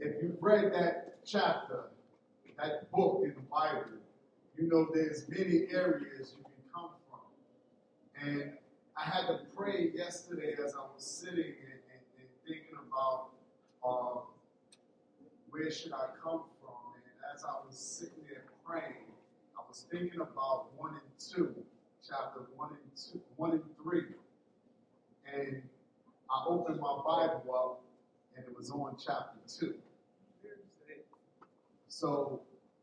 If you've read that chapter, that book in the Bible, you know there's many areas you can come from. And I had to pray yesterday as I was sitting and, and, and thinking about uh, where should I come from. And as I was sitting there praying, I was thinking about one and two, chapter one and two, one and three. And I opened my Bible up and it was on chapter two. So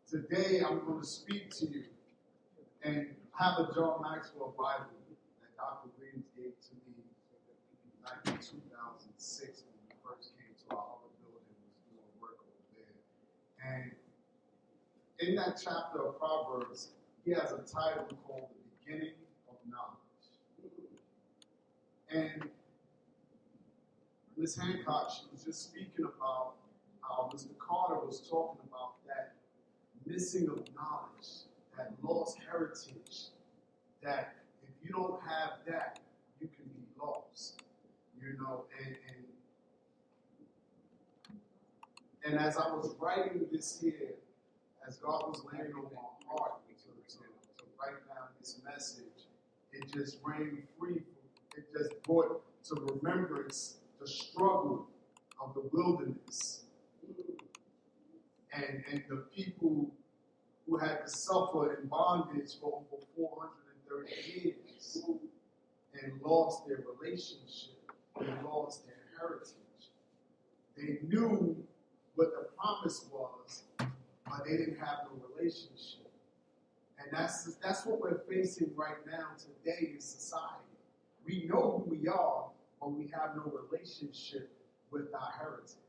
today I'm going to speak to you and have a John Maxwell Bible that Dr. Williams gave to me in 2006 when we first came to our other building was doing work over there. And in that chapter of Proverbs, he has a title called The Beginning of Knowledge. And Ms. Hancock, she was just speaking about how Mr. Carter was talking about that missing of knowledge, that lost heritage, that if you don't have that, you can be lost. You know, and and, and as I was writing this here, as God was laying on my heart to, to, to write down this message, it just rang free. It just brought to remembrance the struggle of the wilderness and, and the people who had to suffer in bondage for over 430 years and lost their relationship and lost their heritage. They knew what the promise was, but they didn't have no relationship. And that's, that's what we're facing right now today in society. We know who we are, but we have no relationship with our heritage.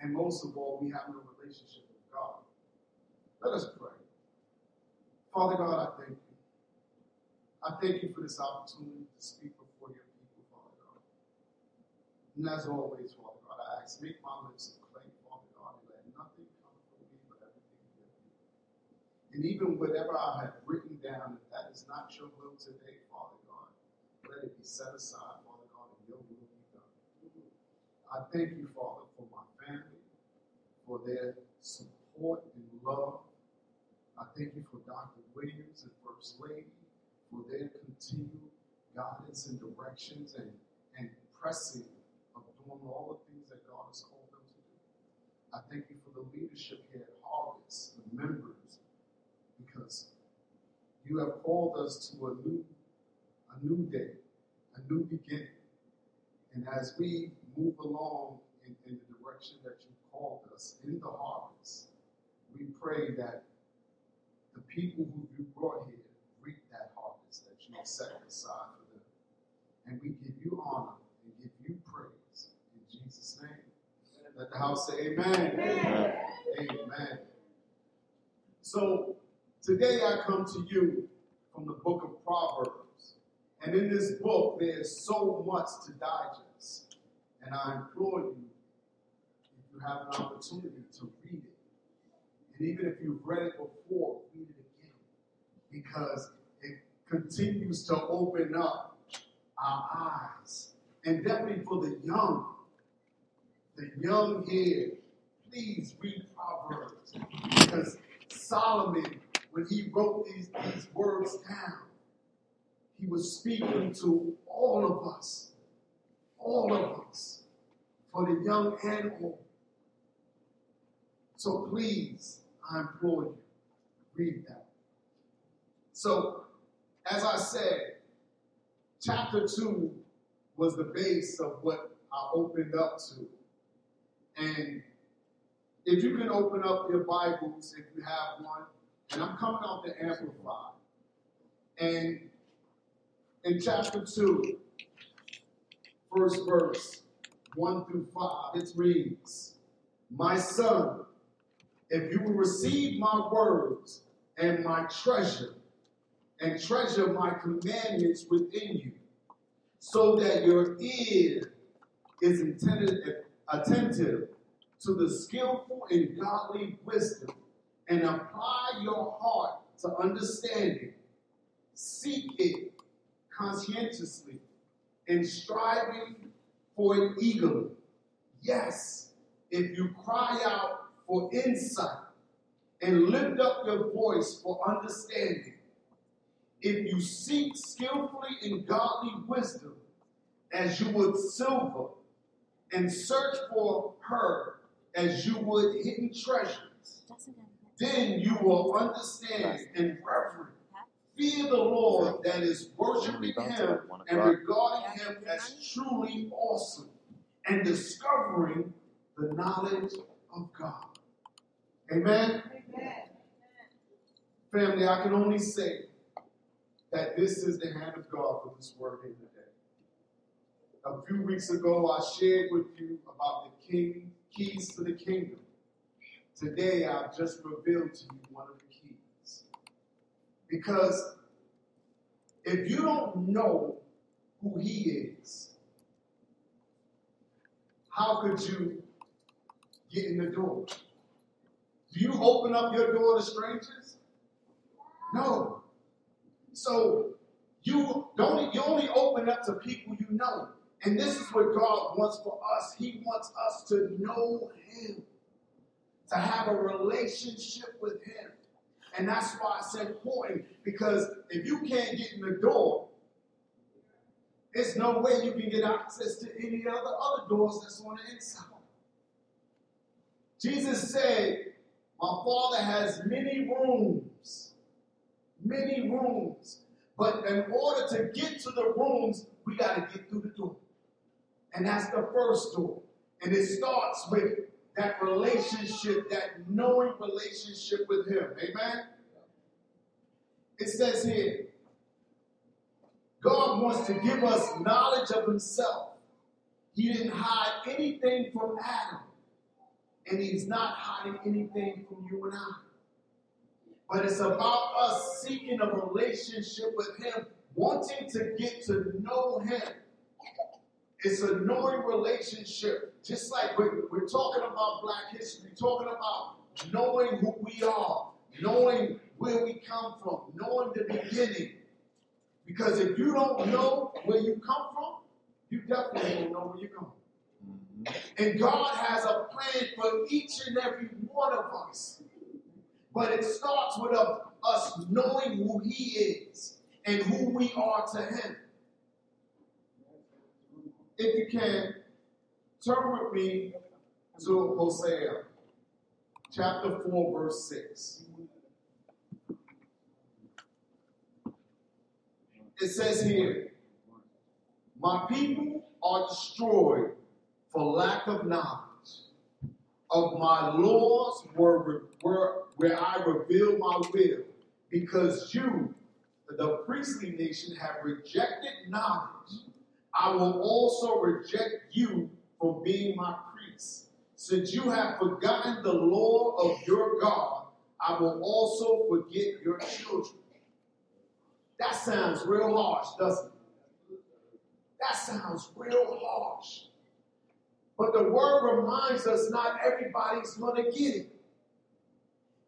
And most of all, we have no relationship with God. Let us pray. Father God, I thank you. I thank you for this opportunity to speak before your people, Father God. And as always, Father God, I ask, make my lips clay, Father God, and let nothing come from me but everything from you. And even whatever I have written down, if that is not your will today, let it be set aside, Father God, and your will be done. I thank you, Father, for my family, for their support and love. I thank you for Dr. Williams and First Lady for their continued guidance and directions and, and pressing of doing all the things that God has called them to do. I thank you for the leadership here at Harvest, the members, because you have called us to a new, a new day, a new beginning. And as we move along in, in the direction that you called us in the harvest, we pray that the people who you brought here reap that harvest that you have set aside for them. And we give you honor and give you praise in Jesus' name. Let the house say amen. Amen. amen. So today I come to you from the book of Proverbs. And in this book, there's so much to digest. And I implore you, if you have an opportunity to read it, and even if you've read it before, read it again. Because it continues to open up our eyes. And definitely for the young, the young here, please read Proverbs. Because Solomon, when he wrote these, these words down, he was speaking to all of us, all of us, for the young and old. So please, I implore you, read that. So, as I said, chapter 2 was the base of what I opened up to. And if you can open up your Bibles, if you have one, and I'm coming off the Amplified. And in chapter 2, first verse, 1 through 5, it reads, My son, if you will receive my words and my treasure, and treasure my commandments within you, so that your ear is intended, attentive to the skillful and godly wisdom, and apply your heart to understanding. Seek it conscientiously and striving for it eagerly. Yes, if you cry out for insight and lift up your voice for understanding, if you seek skillfully in godly wisdom as you would silver, and search for her as you would hidden treasures, then you will understand and reverence fear the Lord that is worshiping Him and regarding Him as truly awesome and discovering the knowledge of God. Amen? Amen. Family, I can only say that this is the hand of God for this word here today. A few weeks ago, I shared with you about the king, keys to the kingdom. Today, I've just revealed to you one of the. Because if you don't know who he is, how could you get in the door? Do you open up your door to strangers? No. So you don't you only open up to people you know. And this is what God wants for us. He wants us to know him, to have a relationship with him. And that's why I it's important because if you can't get in the door, there's no way you can get access to any other other doors that's on the inside. Jesus said, My Father has many rooms, many rooms. But in order to get to the rooms, we got to get through the door. And that's the first door. And it starts with that relationship, that knowing relationship with Him. Amen? It says here, God wants to give us knowledge of Himself. He didn't hide anything from Adam, and He's not hiding anything from you and I. But it's about us seeking a relationship with Him, wanting to get to know Him. It's a knowing relationship. Just like we're, we're talking about black history, talking about knowing who we are, knowing where we come from, knowing the beginning. Because if you don't know where you come from, you definitely don't know where you're going. Mm-hmm. And God has a plan for each and every one of us. But it starts with us knowing who He is and who we are to Him. If you can, turn with me to Hosea chapter 4, verse 6. It says here, My people are destroyed for lack of knowledge. Of my laws were, where I reveal my will, because you, the priestly nation, have rejected knowledge I will also reject you from being my priest. Since you have forgotten the law of your God, I will also forget your children. That sounds real harsh, doesn't it? That sounds real harsh. But the word reminds us not everybody's going to get it.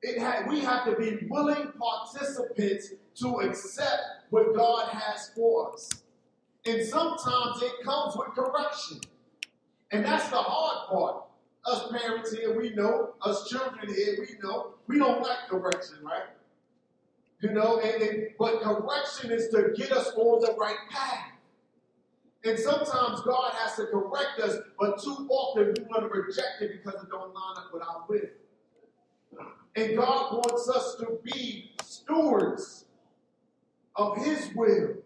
it ha- we have to be willing participants to accept what God has for us. And sometimes it comes with correction. And that's the hard part. Us parents here, we know. Us children here, we know. We don't like correction, right? You know, and, but correction is to get us on the right path. And sometimes God has to correct us, but too often we want to reject it because it don't line up with our will. And God wants us to be stewards of His will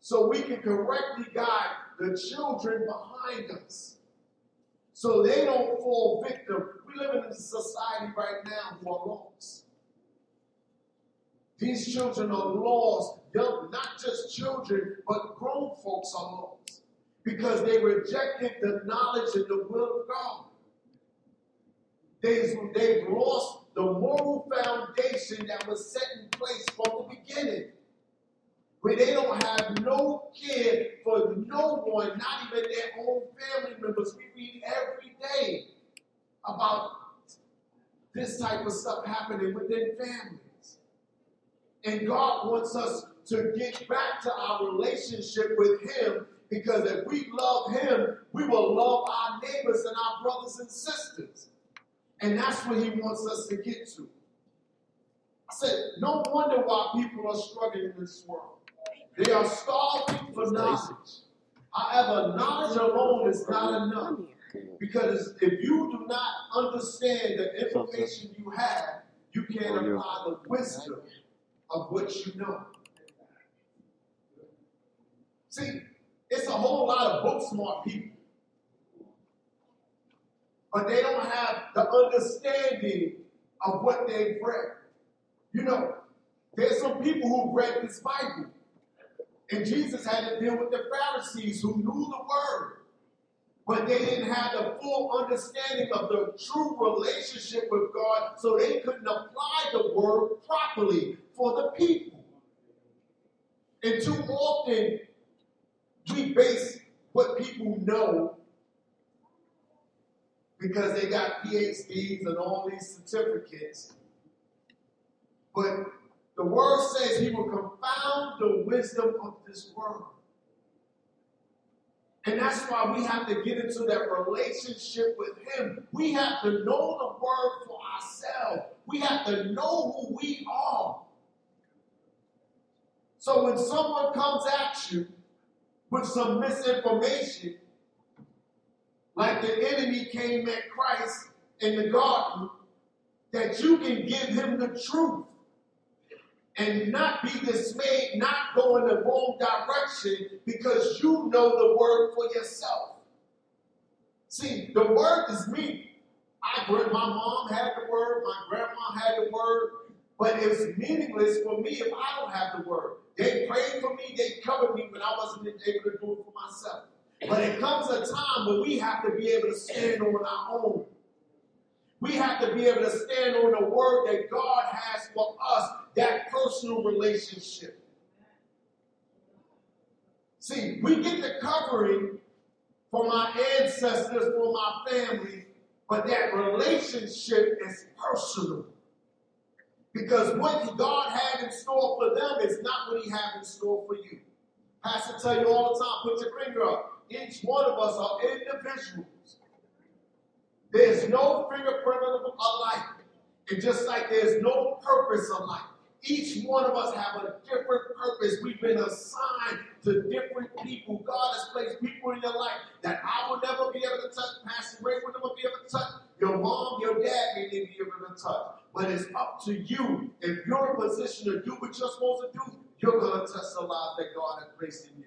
so we can correctly guide the children behind us so they don't fall victim. We live in a society right now who are lost. These children are lost, young, not just children, but grown folks are lost because they rejected the knowledge and the will of God. They've, they've lost the moral foundation that was set in place from the beginning where they don't have no care for no one, not even their own family members. We read every day about this type of stuff happening within families. And God wants us to get back to our relationship with Him because if we love Him, we will love our neighbors and our brothers and sisters. And that's what he wants us to get to. I said, no wonder why people are struggling in this world. They are starving for knowledge. However, knowledge alone is not enough. Because if you do not understand the information you have, you can't apply the wisdom of what you know. See, it's a whole lot of book smart people, but they don't have the understanding of what they've read. You know, there's some people who read this Bible, and Jesus had to deal with the Pharisees who knew the word, but they didn't have the full understanding of the true relationship with God, so they couldn't apply the word properly for the people. And too often, we base what people know because they got PhDs and all these certificates. But the word says he will confound the wisdom of this world. And that's why we have to get into that relationship with him. We have to know the word for ourselves. We have to know who we are. So when someone comes at you with some misinformation, like the enemy came at Christ in the garden, that you can give him the truth and not be dismayed, not go in the wrong direction because you know the word for yourself. See, the word is me. I, my mom had the word, my grandma had the word, but it's meaningless for me if I don't have the word. They prayed for me, they covered me when I wasn't able to do it for myself. But it comes a time when we have to be able to stand on our own. We have to be able to stand on the word that God has for us, that personal relationship. See, we get the covering for my ancestors, for my family, but that relationship is personal. Because what God had in store for them is not what He had in store for you. Pastor tell you all the time, put your finger up. Each one of us are individuals. There's no fingerprint of a life. And just like there's no purpose alike. Each one of us have a different purpose. We've been assigned to different people. God has placed people in your life that I will never be able to touch. Pastor Ray will never be able to touch. Your mom, your dad may never be able to touch. But it's up to you. If you're in a position to do what you're supposed to do, you're going to touch the life that God has placed in you.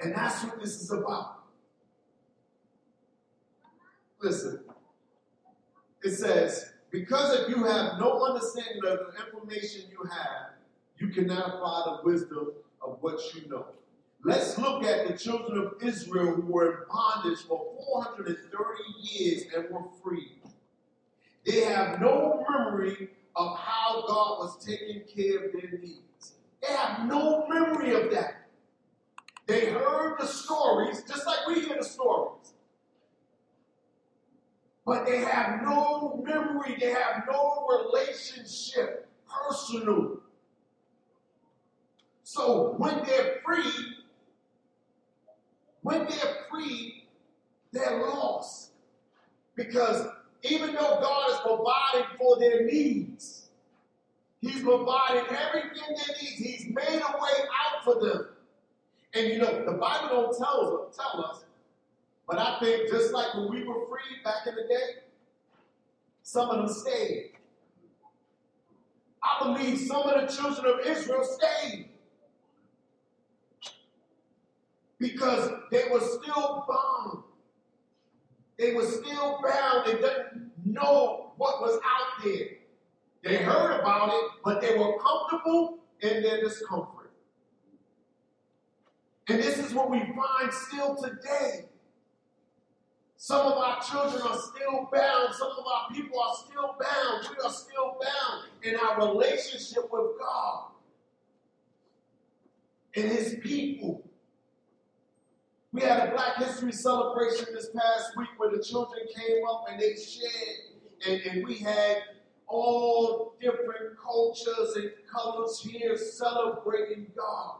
And that's what this is about. Listen, it says, because if you have no understanding of the information you have, you cannot apply the wisdom of what you know. Let's look at the children of Israel who were in bondage for 430 years and were free. They have no memory of how God was taking care of their needs. They have no memory of that. They heard the stories, just like we hear the stories. But they have no memory, they have no relationship, personal. So when they're free, when they're free, they're lost. Because even though God is providing for their needs, He's providing everything they need. He's made a way out for them. And you know, the Bible don't tell us, tell us, but I think just like when we were free back in the day, some of them stayed. I believe some of the children of Israel stayed because they were still bound. They were still bound. They didn't know what was out there. They heard about it, but they were comfortable in their discomfort. And this is what we find still today. Some of our children are still bound. Some of our people are still bound. We are still bound in our relationship with God and His people. We had a Black History celebration this past week where the children came up and they shared, and, and we had all different cultures and colors here celebrating God.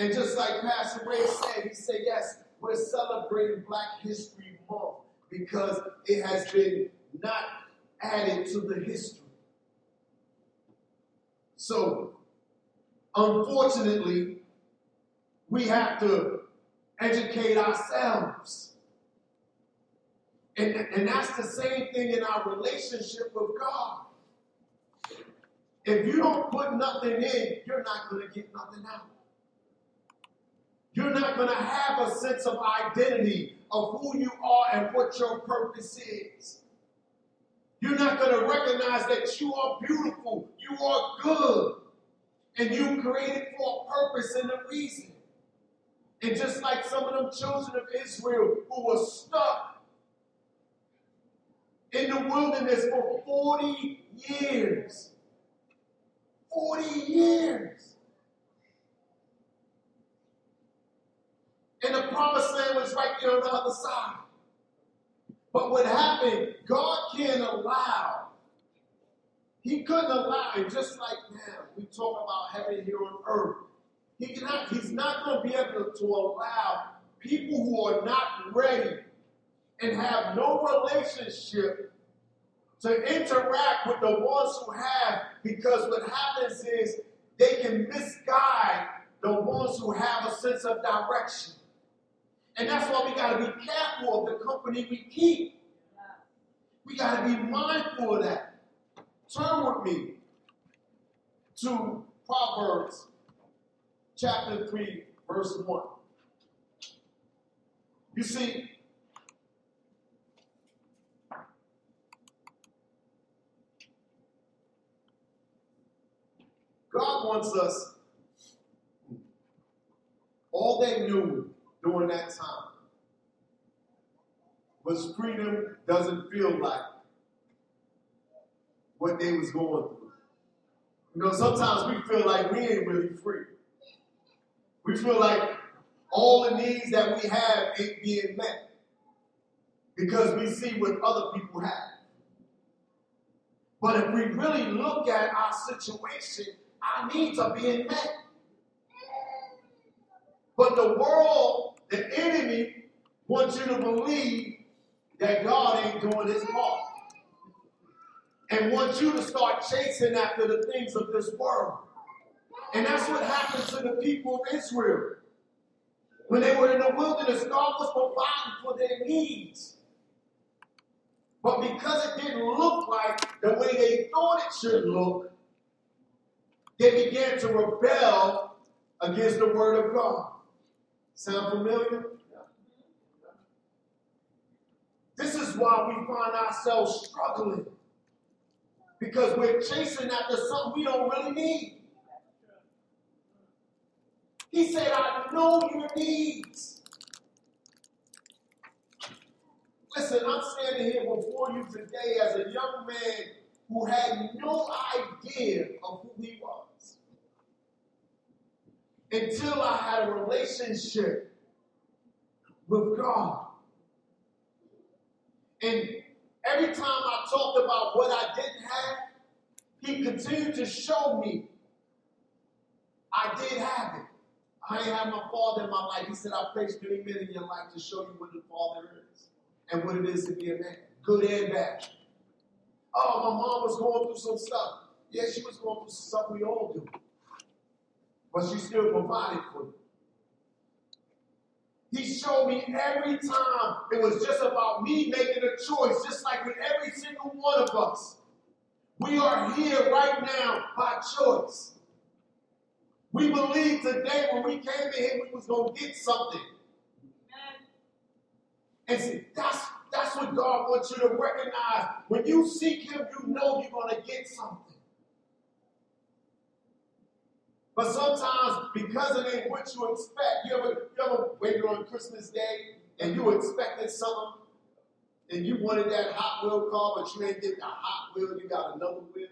And just like Pastor Ray said, he said, yes, we're celebrating Black History Month because it has been not added to the history. So, unfortunately, we have to educate ourselves. And, and that's the same thing in our relationship with God. If you don't put nothing in, you're not going to get nothing out. You're not going to have a sense of identity of who you are and what your purpose is. You're not going to recognize that you are beautiful, you are good, and you created for a purpose and a reason. And just like some of them children of Israel who were stuck in the wilderness for 40 years. 40 years. And the promised land was right there on the other side. But what happened, God can't allow. He couldn't allow it, just like now, we talk about heaven here on earth. He cannot, he's not going to be able to allow people who are not ready and have no relationship to interact with the ones who have, because what happens is they can misguide the ones who have a sense of direction. And that's why we got to be careful of the company we keep. We got to be mindful of that. Turn with me to Proverbs chapter 3, verse 1. You see, God wants us, all they knew during that time But freedom doesn't feel like what they was going through. You know, sometimes we feel like we ain't really free. We feel like all the needs that we have ain't being met because we see what other people have. But if we really look at our situation, our needs are being met. But the world, the enemy, wants you to believe that God ain't doing his part. And wants you to start chasing after the things of this world. And that's what happened to the people of Israel. When they were in the wilderness, God was providing for their needs. But because it didn't look like the way they thought it should look, they began to rebel against the word of God. Sound familiar? This is why we find ourselves struggling. Because we're chasing after something we don't really need. He said, I know your needs. Listen, I'm standing here before you today as a young man who had no idea of who he was until I had a relationship with God. And every time I talked about what I didn't have, he continued to show me I did have it. I have my father in my life. He said, I placed many men in your life to show you what the father is and what it is to be a man, good and bad. Oh, my mom was going through some stuff. Yeah, she was going through some stuff we all do. But she still provided for me. He showed me every time it was just about me making a choice, just like with every single one of us. We are here right now by choice. We believed today when we came in here, we was going to get something. And see, that's, that's what God wants you to recognize. When you seek Him, you know you're going to get something. But sometimes, because it ain't what you expect, you ever, you ever waited on Christmas Day and you expected something, and you wanted that Hot Wheel car, but you ain't get the Hot Wheel, you got another wheel.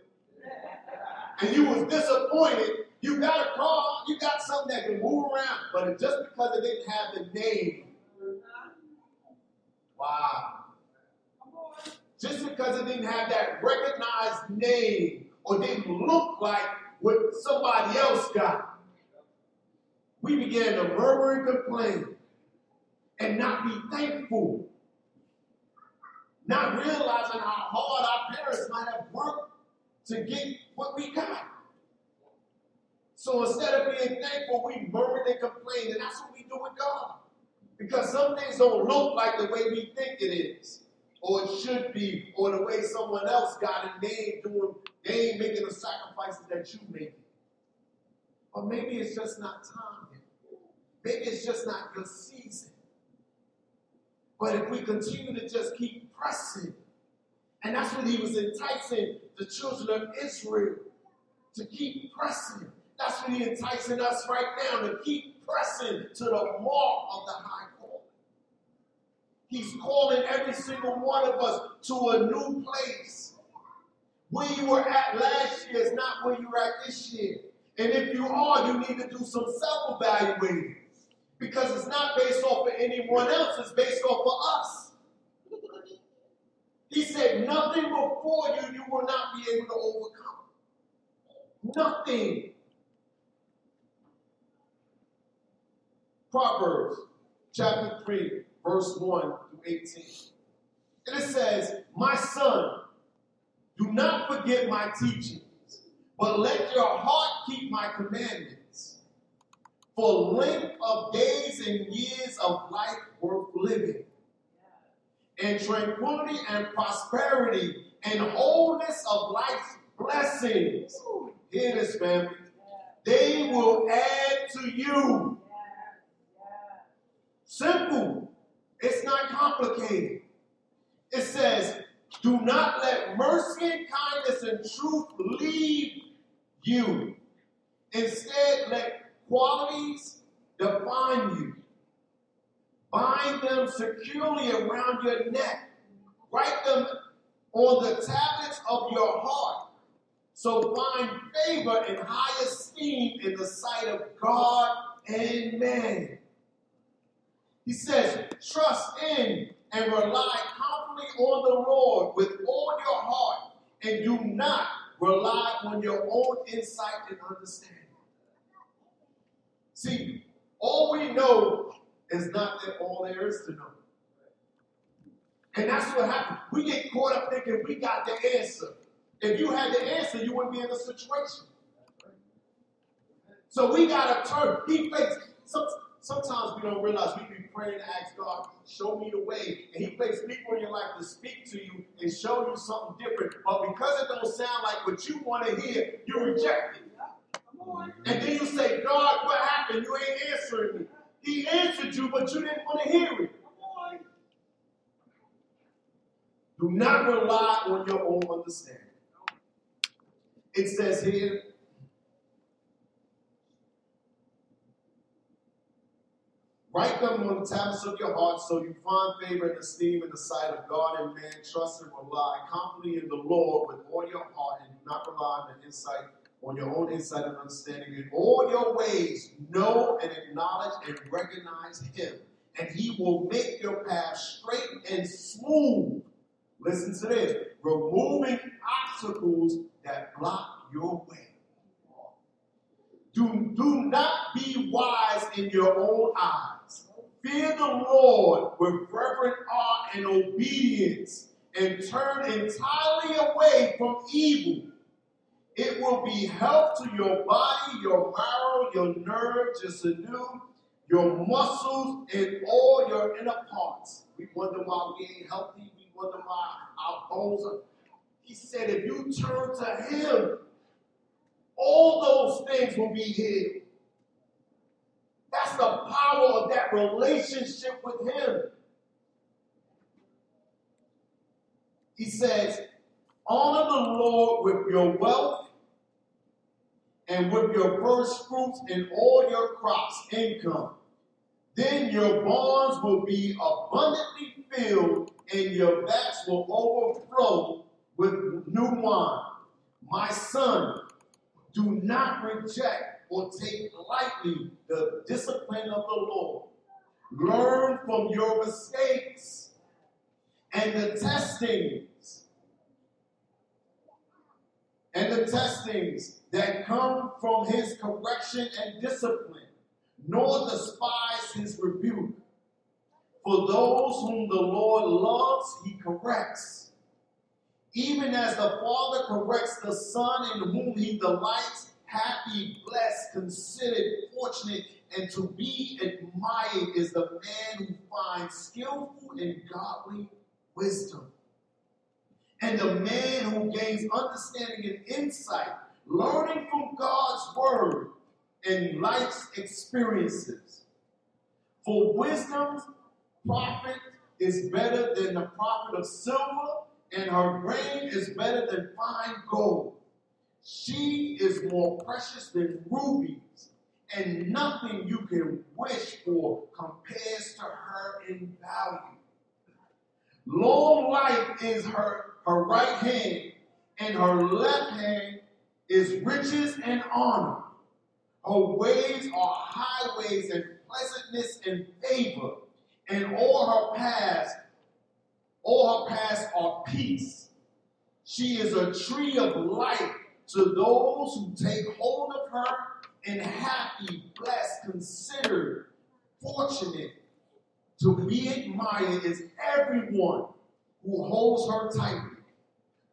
And you was disappointed you got a car, you got something that can move around, but just because it didn't have the name. Wow. Just because it didn't have that recognized name or didn't look like what somebody else got, we began to murmur and complain. and not be thankful. Not realizing how hard our parents might have worked to get what we got. So instead of being thankful, we murmur and complain, and that's what we do with God. Because some things don't look like the way we think it is, or it should be, or the way someone else got it, they ain't doing, they ain't making the sacrifices that you make. Or maybe it's just not time yet. Maybe it's just not your season. But if we continue to just keep pressing, and that's what he was enticing the children of Israel to keep pressing. That's what he's enticing us right now to keep pressing to the mark of the high. He's calling every single one of us to a new place. Where you were at last year is not where you're at this year. And if you are, you need to do some self evaluating because it's not based off of anyone else, it's based off of us. He said, Nothing before you you will not be able to overcome. Nothing. Proverbs chapter 3, verse 1 through 18. And it says, My son, do not forget my teachings, but let your heart keep my commandments. For length of days and years of life worth living, and tranquility and prosperity, and wholeness of life's blessings. Hear this, family. They will add to you. Simple. It's not complicated. It says, Do not let mercy and kindness and truth leave you. Instead, let qualities define you. Bind them securely around your neck. Write them on the tablets of your heart. So find favor and high esteem in the sight of God and man. He says, trust in and rely confidently on the Lord with all your heart, and do not rely on your own insight and understanding. See, all we know is not that all there is to know. And that's what happens. We get caught up thinking we got the answer. If you had the answer, you wouldn't be in the situation. So we got to turn. He sometimes we don't realize we be praying and ask God, show me the way. And He placed people in your life to speak to you and show you something different. But because it don't sound like what you want to hear, you reject it. And then you say, God, what happened? You ain't answering me. He answered you, but you didn't want to hear it. Do not rely on your own understanding. It says here, Write them on the tablets of your heart so you find favor and esteem in the sight of God and man. Trust and rely confidently in the Lord with all your heart and do not rely on the insight, on your own insight and understanding. In all your ways, know and acknowledge and recognize Him, and He will make your path straight and smooth. Listen to this removing obstacles that block your way. Do, do not be wise in your own eyes. Fear the Lord with reverent awe and obedience, and turn entirely away from evil. It will be health to your body, your marrow, your nerves, your sinew, your muscles, and all your inner parts. We wonder why we ain't healthy. We wonder why our bones are. He said, if you turn to Him, all those things will be healed. That's the power of that relationship with Him. He says, Honor the Lord with your wealth and with your first fruits and all your crops income. Then your barns will be abundantly filled and your vats will overflow with new wine. My son, do not reject or take lightly the discipline of the Lord. Learn from your mistakes and the testings and the testings that come from his correction and discipline, nor despise his rebuke. For those whom the Lord loves, he corrects. Even as the Father corrects the Son in whom he delights, happy, blessed, considered, fortunate, and to be admired is the man who finds skillful and godly wisdom. And the man who gains understanding and insight, learning from God's word and life's experiences. For wisdom's profit is better than the profit of silver, and her grain is better than fine gold. She is more precious than rubies, and nothing you can wish for compares to her in value. Long life is her, her right hand, and her left hand is riches and honor. Her ways are highways and pleasantness and favor, and all her paths, all her paths are peace. She is a tree of life to those who take hold of her, and happy, blessed, considered, fortunate, to be admired is everyone who holds her tightly.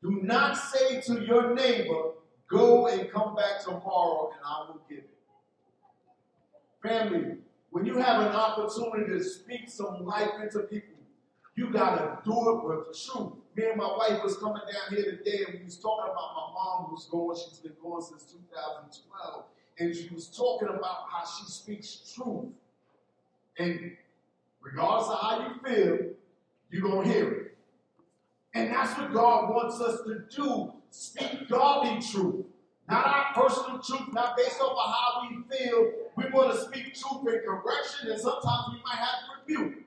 Do not say to your neighbor, Go and come back tomorrow, and I will give it. Family, when you have an opportunity to speak some life into people, you gotta do it with truth. Me and my wife was coming down here today, and we was talking about my mom who's going. She's been going since 2012, and she was talking about how she speaks truth. And regardless of how you feel, you're gonna hear it. And that's what God wants us to do: speak godly truth. Not our personal truth, not based off of how we feel. We want to speak truth and correction, and sometimes we might have to rebuke.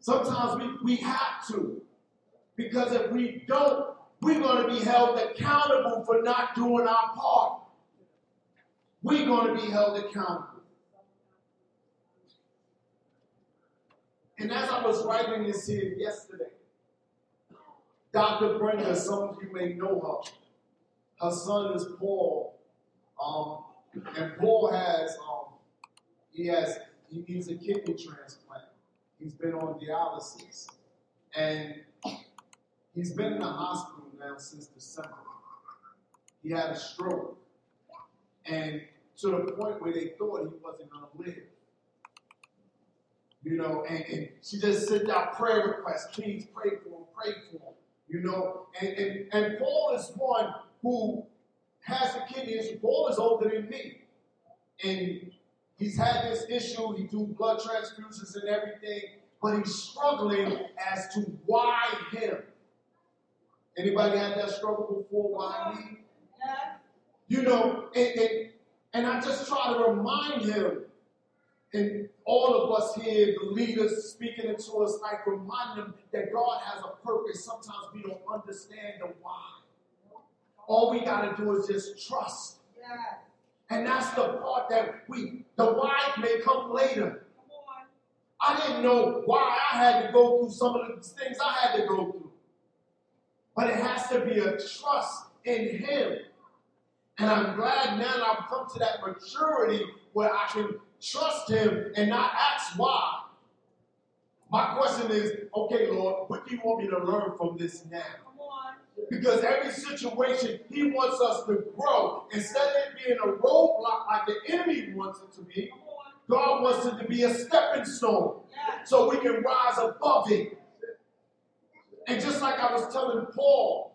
Sometimes we, we have to. Because if we don't, we're going to be held accountable for not doing our part. We're going to be held accountable. And as I was writing this here yesterday, Dr. Brenda, some of you may know her. Her son is Paul. Um, and Paul has, um, he has, he needs a kidney transplant. He's been on dialysis. And he's been in the hospital now since December. He had a stroke. And to the point where they thought he wasn't going to live. You know, and, and she just sent out prayer requests. Please pray for him, pray for him. You know, and, and, and Paul is one who has a kidney issue. Paul is older than me. And he's had this issue. He do blood transfusions and everything, but he's struggling as to why him. Anybody had that struggle before? Why me? You know, and, and, and I just try to remind him, and all of us here, the leaders speaking it to us, like remind them that God has a purpose. Sometimes we don't understand the why. All we got to do is just trust. And that's the part that we, the why may come later. I didn't know why I had to go through some of the things I had to go through. But it has to be a trust in Him. And I'm glad now I've come to that maturity where I can trust Him and not ask why. My question is, okay, Lord, what do you want me to learn from this now? Because every situation, He wants us to grow. Instead of it being a roadblock like the enemy wants it to be, God wants it to be a stepping stone so we can rise above it. And just like I was telling Paul,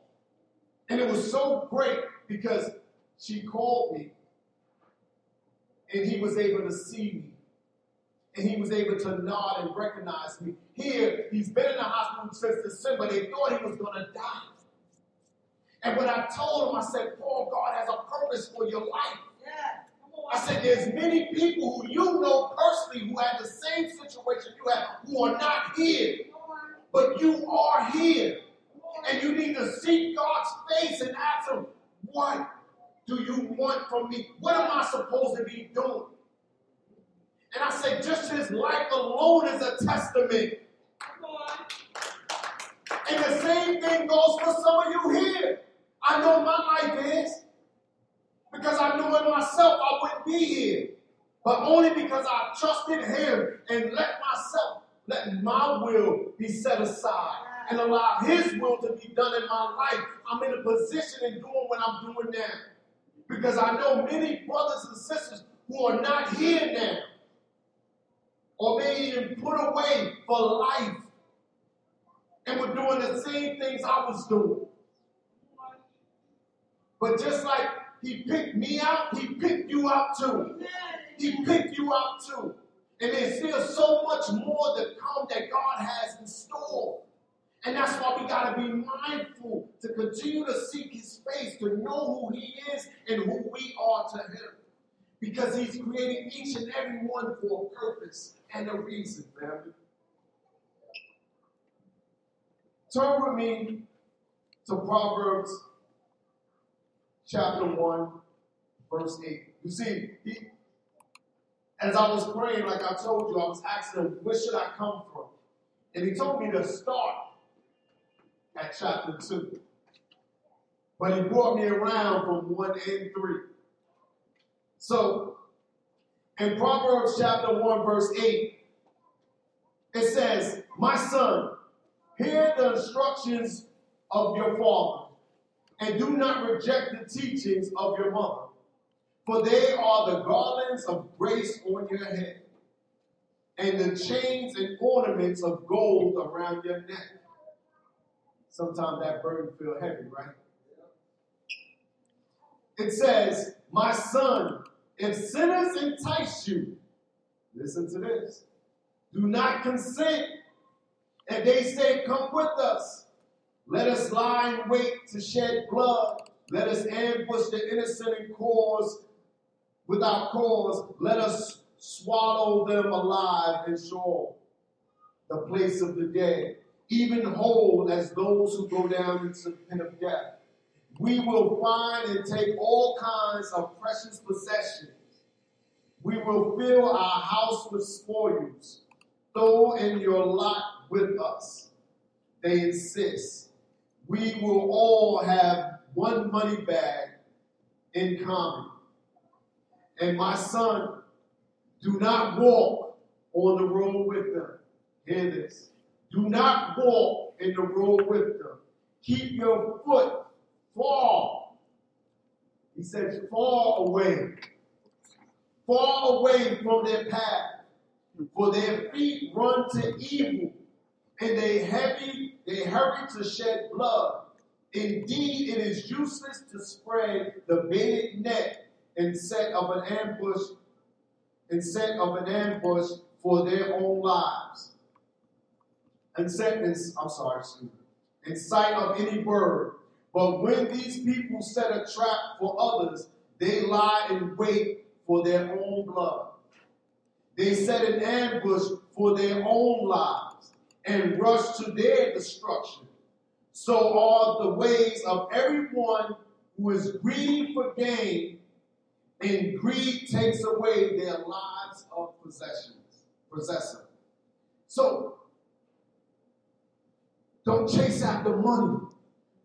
and it was so great because she called me and he was able to see me. And he was able to nod and recognize me. Here, he's been in the hospital since December. They thought he was going to die. And when I told him, I said, Paul, God has a purpose for your life. Yeah. I said, there's many people who you know personally who had the same situation you have, who are not here. But you are here. And you need to seek God's face and ask him, what do you want from me? What am I supposed to be doing? And I said, just his life alone is a testament. And the same thing goes for some of you here. I know my life is. Because I knew in myself I wouldn't be here. But only because I trusted him and let myself let my will be set aside and allow His will to be done in my life. I'm in a position in doing what I'm doing now. Because I know many brothers and sisters who are not here now, or may even put away for life, and were doing the same things I was doing. But just like He picked me out, He picked you out too. He picked you out too. And there's still so much more to come that God has in store. And that's why we got to be mindful to continue to seek his face, to know who he is and who we are to him. Because he's creating each and every one for a purpose and a reason, family. Turn with me to Proverbs chapter 1, verse 8. You see, he, as I was praying, like I told you, I was asking him, where should I come from? And he told me to start at chapter 2. But he brought me around from 1 and 3. So, in Proverbs chapter 1, verse 8, it says, My son, hear the instructions of your father, and do not reject the teachings of your mother, for they are the garlands of grace on your head, and the chains and ornaments of gold around your neck. Sometimes that burden feel heavy, right? It says, My son, if sinners entice you, listen to this. Do not consent. And they say, Come with us. Let us lie in wait to shed blood. Let us ambush the innocent and cause without cause. Let us swallow them alive and Sheol the place of the dead even whole as those who go down into the pit of death. We will find and take all kinds of precious possessions. We will fill our house with spoils. Throw in your lot with us. They insist. We will all have one money bag in common. And my son, do not walk on the road with them. Hear this. Do not walk in the road with them. Keep your foot far. He says, far away. Far away from their path. For their feet run to evil, and they heavy, they hurry to shed blood. Indeed, it is useless to spread the baited net in set of an ambush, in set of an ambush for their own lives and set in, I'm sorry, me, in sight of any bird. But when these people set a trap for others, they lie in wait for their own blood. They set an ambush for their own lives and rush to their destruction. So are the ways of everyone who is greedy for gain, and greed takes away their lives of possessions, possessor. So don't chase after money.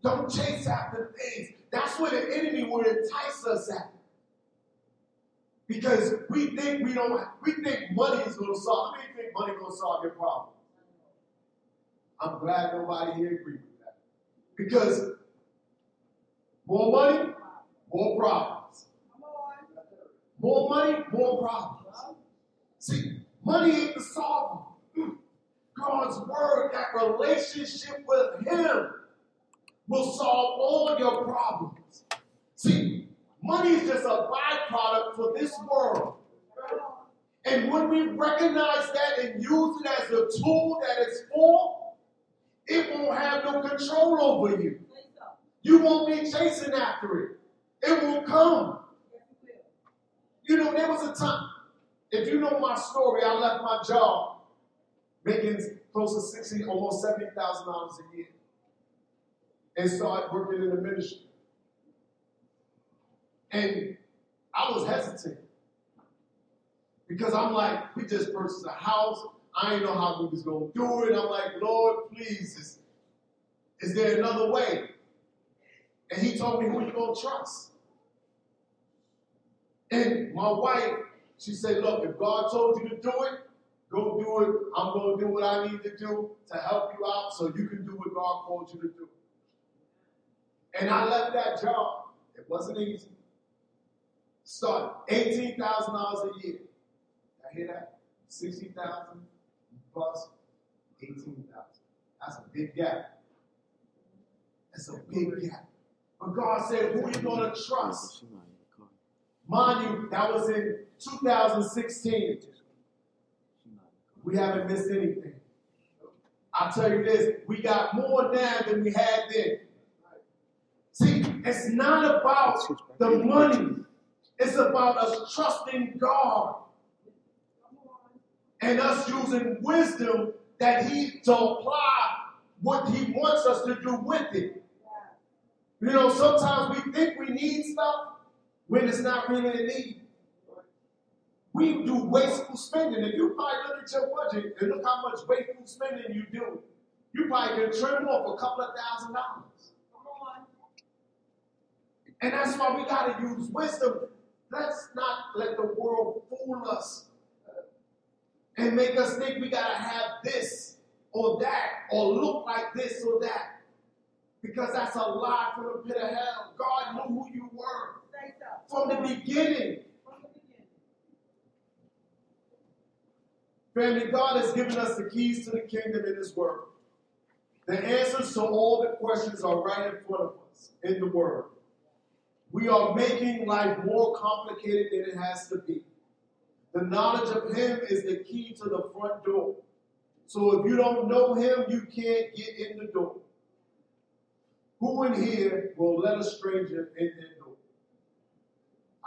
Don't chase after things. That's where the enemy will entice us at. Because we think we don't, we think money is going to solve. Many think money going to solve your problem? I'm glad nobody here agrees with that. Because more money, more problems. More money, more problems. See, money ain't the solver. God's word, that relationship with Him will solve all your problems. See, money is just a byproduct for this world. And when we recognize that and use it as a tool that it's for, it won't have no control over you. You won't be chasing after it. It will come. You know, there was a time, if you know my story, I left my job making close to 60, almost $70,000 a year, and started working in the ministry. And I was hesitant because I'm like, we just purchased a house. I didn't know how we was going to do it. I'm like, Lord, please, is, is there another way? And he told me who you going to trust. And my wife, she said, look, if God told you to do it, Go do it. I'm going to do what I need to do to help you out so you can do what God called you to do. And I left that job. It wasn't easy. Started $18,000 a year. I hear that? 60,000 plus 18,000. That's a big gap. That's a big gap. But God said, who are you going to trust? Mind you, that was in 2016. We haven't missed anything. I'll tell you this, we got more now than we had then. See, it's not about the money. It's about us trusting God and us using wisdom that He to apply what He wants us to do with it. You know, sometimes we think we need stuff when it's not really a need. We do wasteful spending. If you probably look at your budget and look how much wasteful spending you do, you probably can trim off a couple of thousand dollars. And that's why we got to use wisdom. Let's not let the world fool us and make us think we got to have this or that or look like this or that. Because that's a lie from the pit of hell. God knew who you were from the beginning. Family, God has given us the keys to the kingdom in His Word. The answers to all the questions are right in front of us in the Word. We are making life more complicated than it has to be. The knowledge of Him is the key to the front door. So if you don't know Him, you can't get in the door. Who in here will let a stranger in their?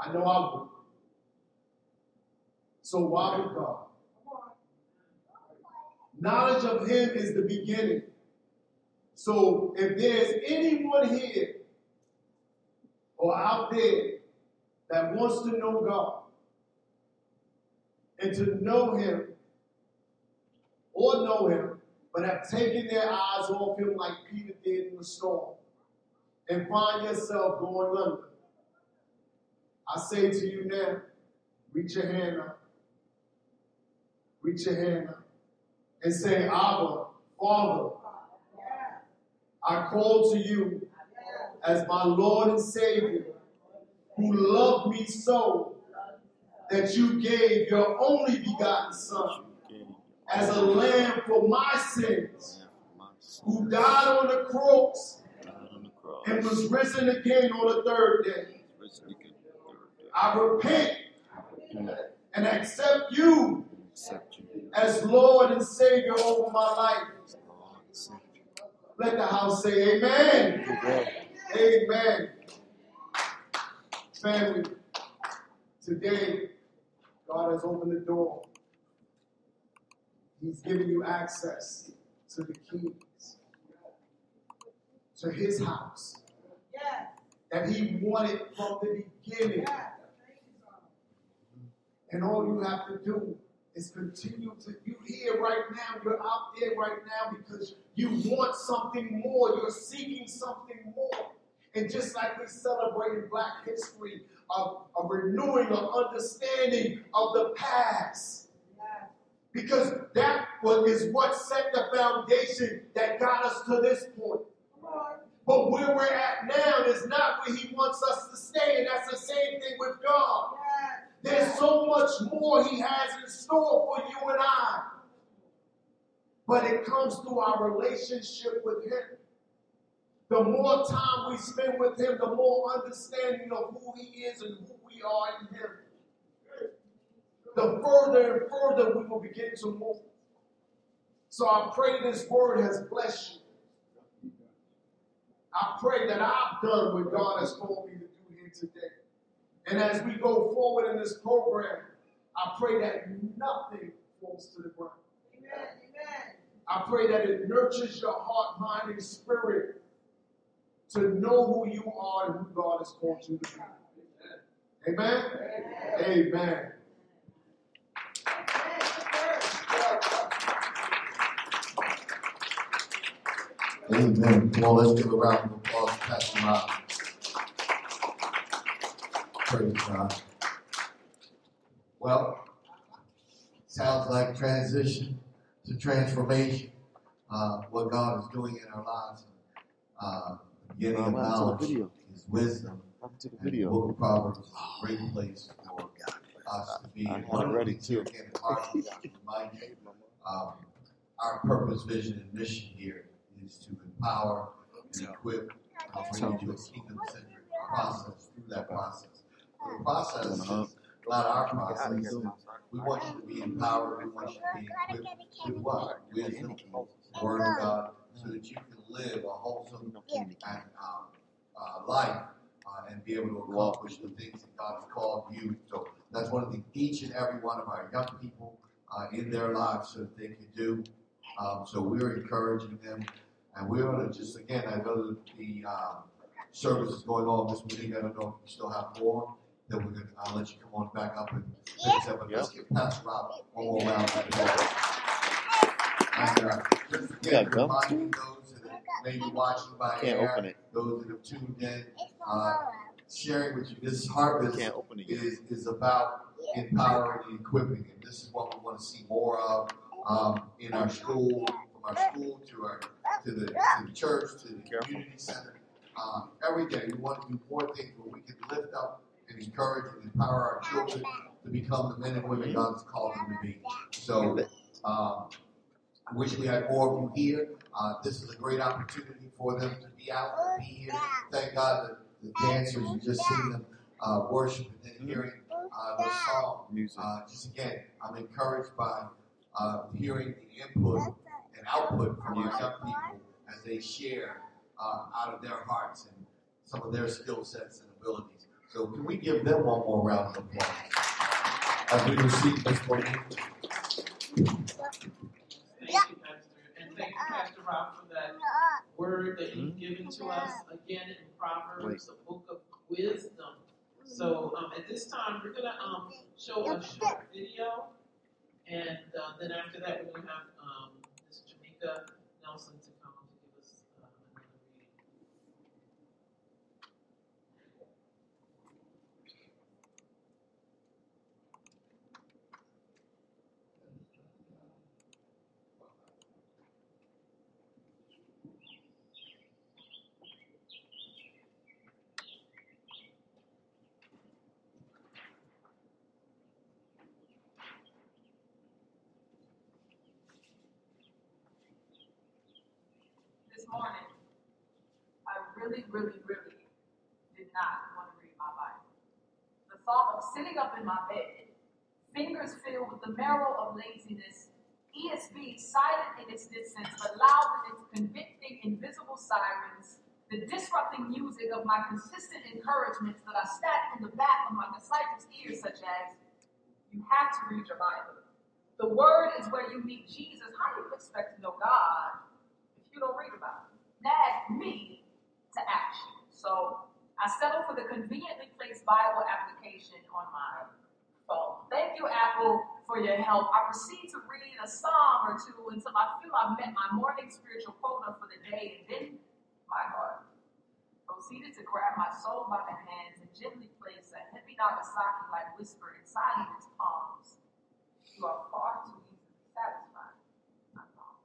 I know I would. So why would God? Knowledge of Him is the beginning. So if there's anyone here or out there that wants to know God and to know Him or know Him, but have taken their eyes off Him like Peter did in the storm and find yourself going under, I say to you now, reach your hand up. Reach your hand up and say, Abba, Father, I call to you as my Lord and Savior, who loved me so that you gave your only begotten Son as a lamb for my sins, who died on the cross and was risen again on the third day. I repent and accept you as Lord and Savior over my life. Let the house say amen. Amen. amen. Family, today God has opened the door. He's given you access to the keys to his house that he wanted from the beginning. And all you have to do is continue to, you here right now, you're out there right now because you want something more, you're seeking something more. And just like we celebrated Black History, of renewing of understanding of the past. Because that is what set the foundation that got us to this point. But where we're at now is not where He wants us to stay, and that's the same thing with God. There's so much more He has in store for you and I. But it comes through our relationship with Him. The more time we spend with Him, the more understanding of who He is and who we are in Him. The further and further we will begin to move. So I pray this word has blessed you. I pray that I've done what God has called me to do here today. And as we go forward in this program, I pray that nothing falls to the ground. Amen. Amen. I pray that it nurtures your heart, mind, and spirit to know who you are and who God has called you to be. Amen? Amen. Amen. Amen. Come on, let's give a round of applause to Pastor Miles. Praise God. Well, sounds like transition to transformation. Uh, what God is doing in our lives. Uh, beginning of knowledge is wisdom. To the video. book of Proverbs is a great place for us to be. I had One of it the ready, things too. again at Harvard, to um, our purpose, vision, and mission here is to empower and equip and bring you to a kingdom-centric process through that process. The process is a lot of our process. We want you to be empowered. We want you to be equipped with what? Wisdom, the Word of God, so that you can live a wholesome and um, uh, life uh, and be able to accomplish the things that God has called you. So that's one of the each and every one of our young people uh, in their lives so that they can do. Um, so we're encouraging them, and we're going to just again. I know that the um, service is going on this week. I don't know if we still have more. Then we're going to. I'll let you come on back up and finish up. But let's give Pastor Rob one more round. of applause. And uh, just again, go. reminding those that may be watching by Can't air, open it. those that have tuned in, uh, sharing with you. This harvest Can't open it. yet. is, is about empowering and equipping, and this is what we want to see more of um, in our school, from our school to our to the to the church to the Careful. community center. Um, every day, we want to do more things where we can lift up and encourage and empower our children to become the men and women God has called them to be. So, um, I wish we had more of you here. Uh, this is a great opportunity for them to be out and be here. Thank God that the dancers, you just seen them uh, worship and then hearing uh, the song. Music. Uh, just again, I'm encouraged by uh, hearing the input and output from our young people as they share uh, out of their hearts and some of their skill sets and abilities. So can we give them one more round of applause as we receive this morning? Thank you, Pastor. And thank you, Pastor Rob, for that word that you've given to us again in Proverbs, the book of wisdom. So um, at this time, we're going to um, show a short video. And uh, then after that, we're going to have um, Ms. Jamaica Nelson to come to give us uh, another reading. this morning, I really, really, did not want to read my Bible. The thought of sitting up in my bed, fingers filled with the marrow of laziness, ESV silent in its distance, but loud in its convicting, invisible sirens, the disrupting music of my consistent encouragements that I stacked in the back of my disciples' ears, such as, You have to read your Bible. The Word is where you meet Jesus. How do you expect to know God if you don't read about it? Nag me to action. So I settled for the conveniently placed Bible application on my phone. Thank you, Apple, for your help. I proceed to read a psalm or two until I feel I've met my morning spiritual quota for the day, and then my heart proceeded to grab my soul by the hands and gently place a heavy Nagasaki like whisper inside of its palms. You are far too easily satisfied, I thought.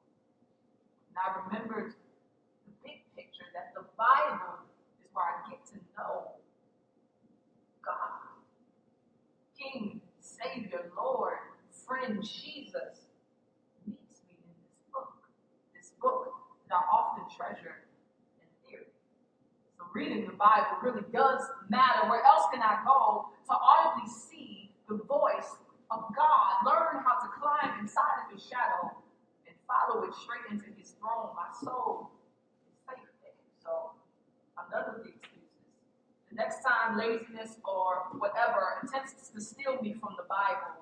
And I remembered the big picture that the Bible is where I get to know God. King, Savior, Lord, friend Jesus meets me in this book. This book that I often treasure in theory. So reading the Bible really does matter. Where else can I go to audibly see the voice of God, learn how to climb inside of his shadow and follow it straight into his throne? My soul is safe there. So Done with the excuses. The next time laziness or whatever attempts to steal me from the Bible,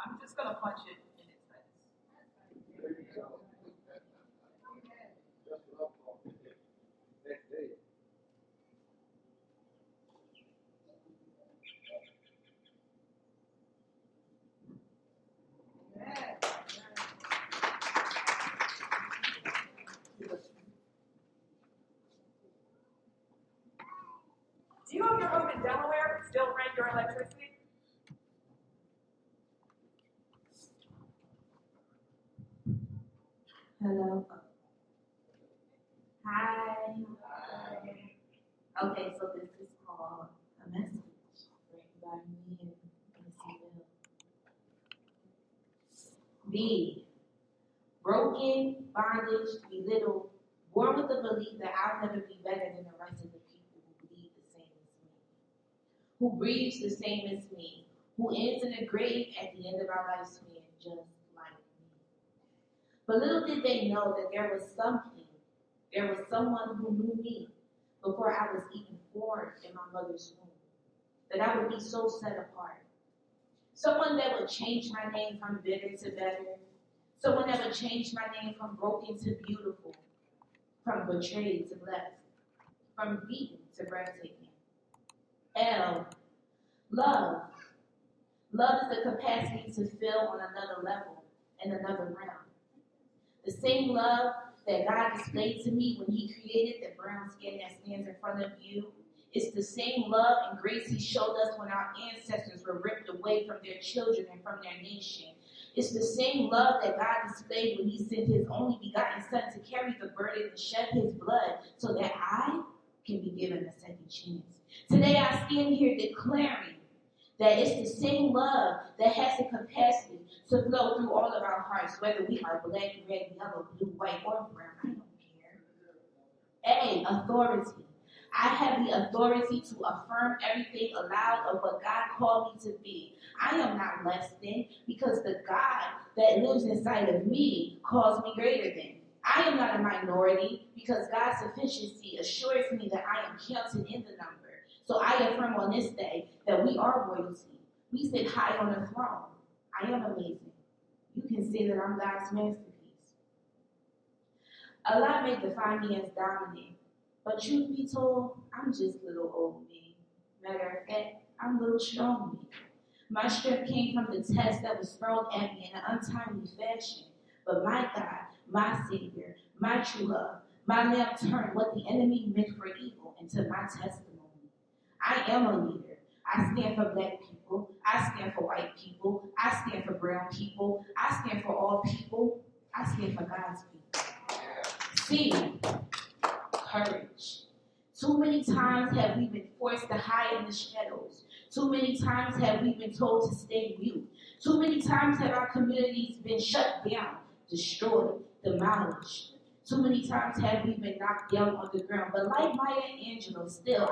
I'm just going to punch it Do you own your home in Delaware still rent your electricity? Hello. Hi. Hi. Okay, so this is called a message by me and Miss Bill. B. Broken, bondage, belittled, born with the belief that I'll never be better than the rest of the who breathes the same as me, who ends in a grave at the end of our lifespan just like me. But little did they know that there was something, there was someone who knew me before I was even formed in my mother's womb, that I would be so set apart. Someone that would change my name from bitter to better. Someone that would change my name from broken to beautiful, from betrayed to blessed, from beaten to breathtaking. L, love. Love is the capacity to feel on another level and another realm. The same love that God displayed to me when He created the brown skin that stands in front of you it's the same love and grace He showed us when our ancestors were ripped away from their children and from their nation. It's the same love that God displayed when He sent His only begotten Son to carry the burden and shed His blood so that I can be given a second chance. Today I stand here declaring that it's the same love that has the capacity to flow through all of our hearts, whether we are black, red, yellow, blue, white, or brown. I don't care. A, authority. I have the authority to affirm everything aloud of what God called me to be. I am not less than because the God that lives inside of me calls me greater than. I am not a minority because God's sufficiency assures me that I am counted in the number. So I affirm on this day that we are royalty. We sit high on the throne. I am amazing. You can say that I'm God's masterpiece. A lot may define me as dominant, but truth be told, I'm just little old me. Matter of fact, I'm little strong me. My strength came from the test that was thrown at me in an untimely fashion. But my God, my Savior, my true love, my lamp turned what the enemy meant for evil into my testimony. I am a leader. I stand for black people. I stand for white people. I stand for brown people. I stand for all people. I stand for God's people. See, courage. Too many times have we been forced to hide in the shadows. Too many times have we been told to stay mute. Too many times have our communities been shut down, destroyed, demolished. Too many times have we been knocked down on the ground. But like Maya Angelou, still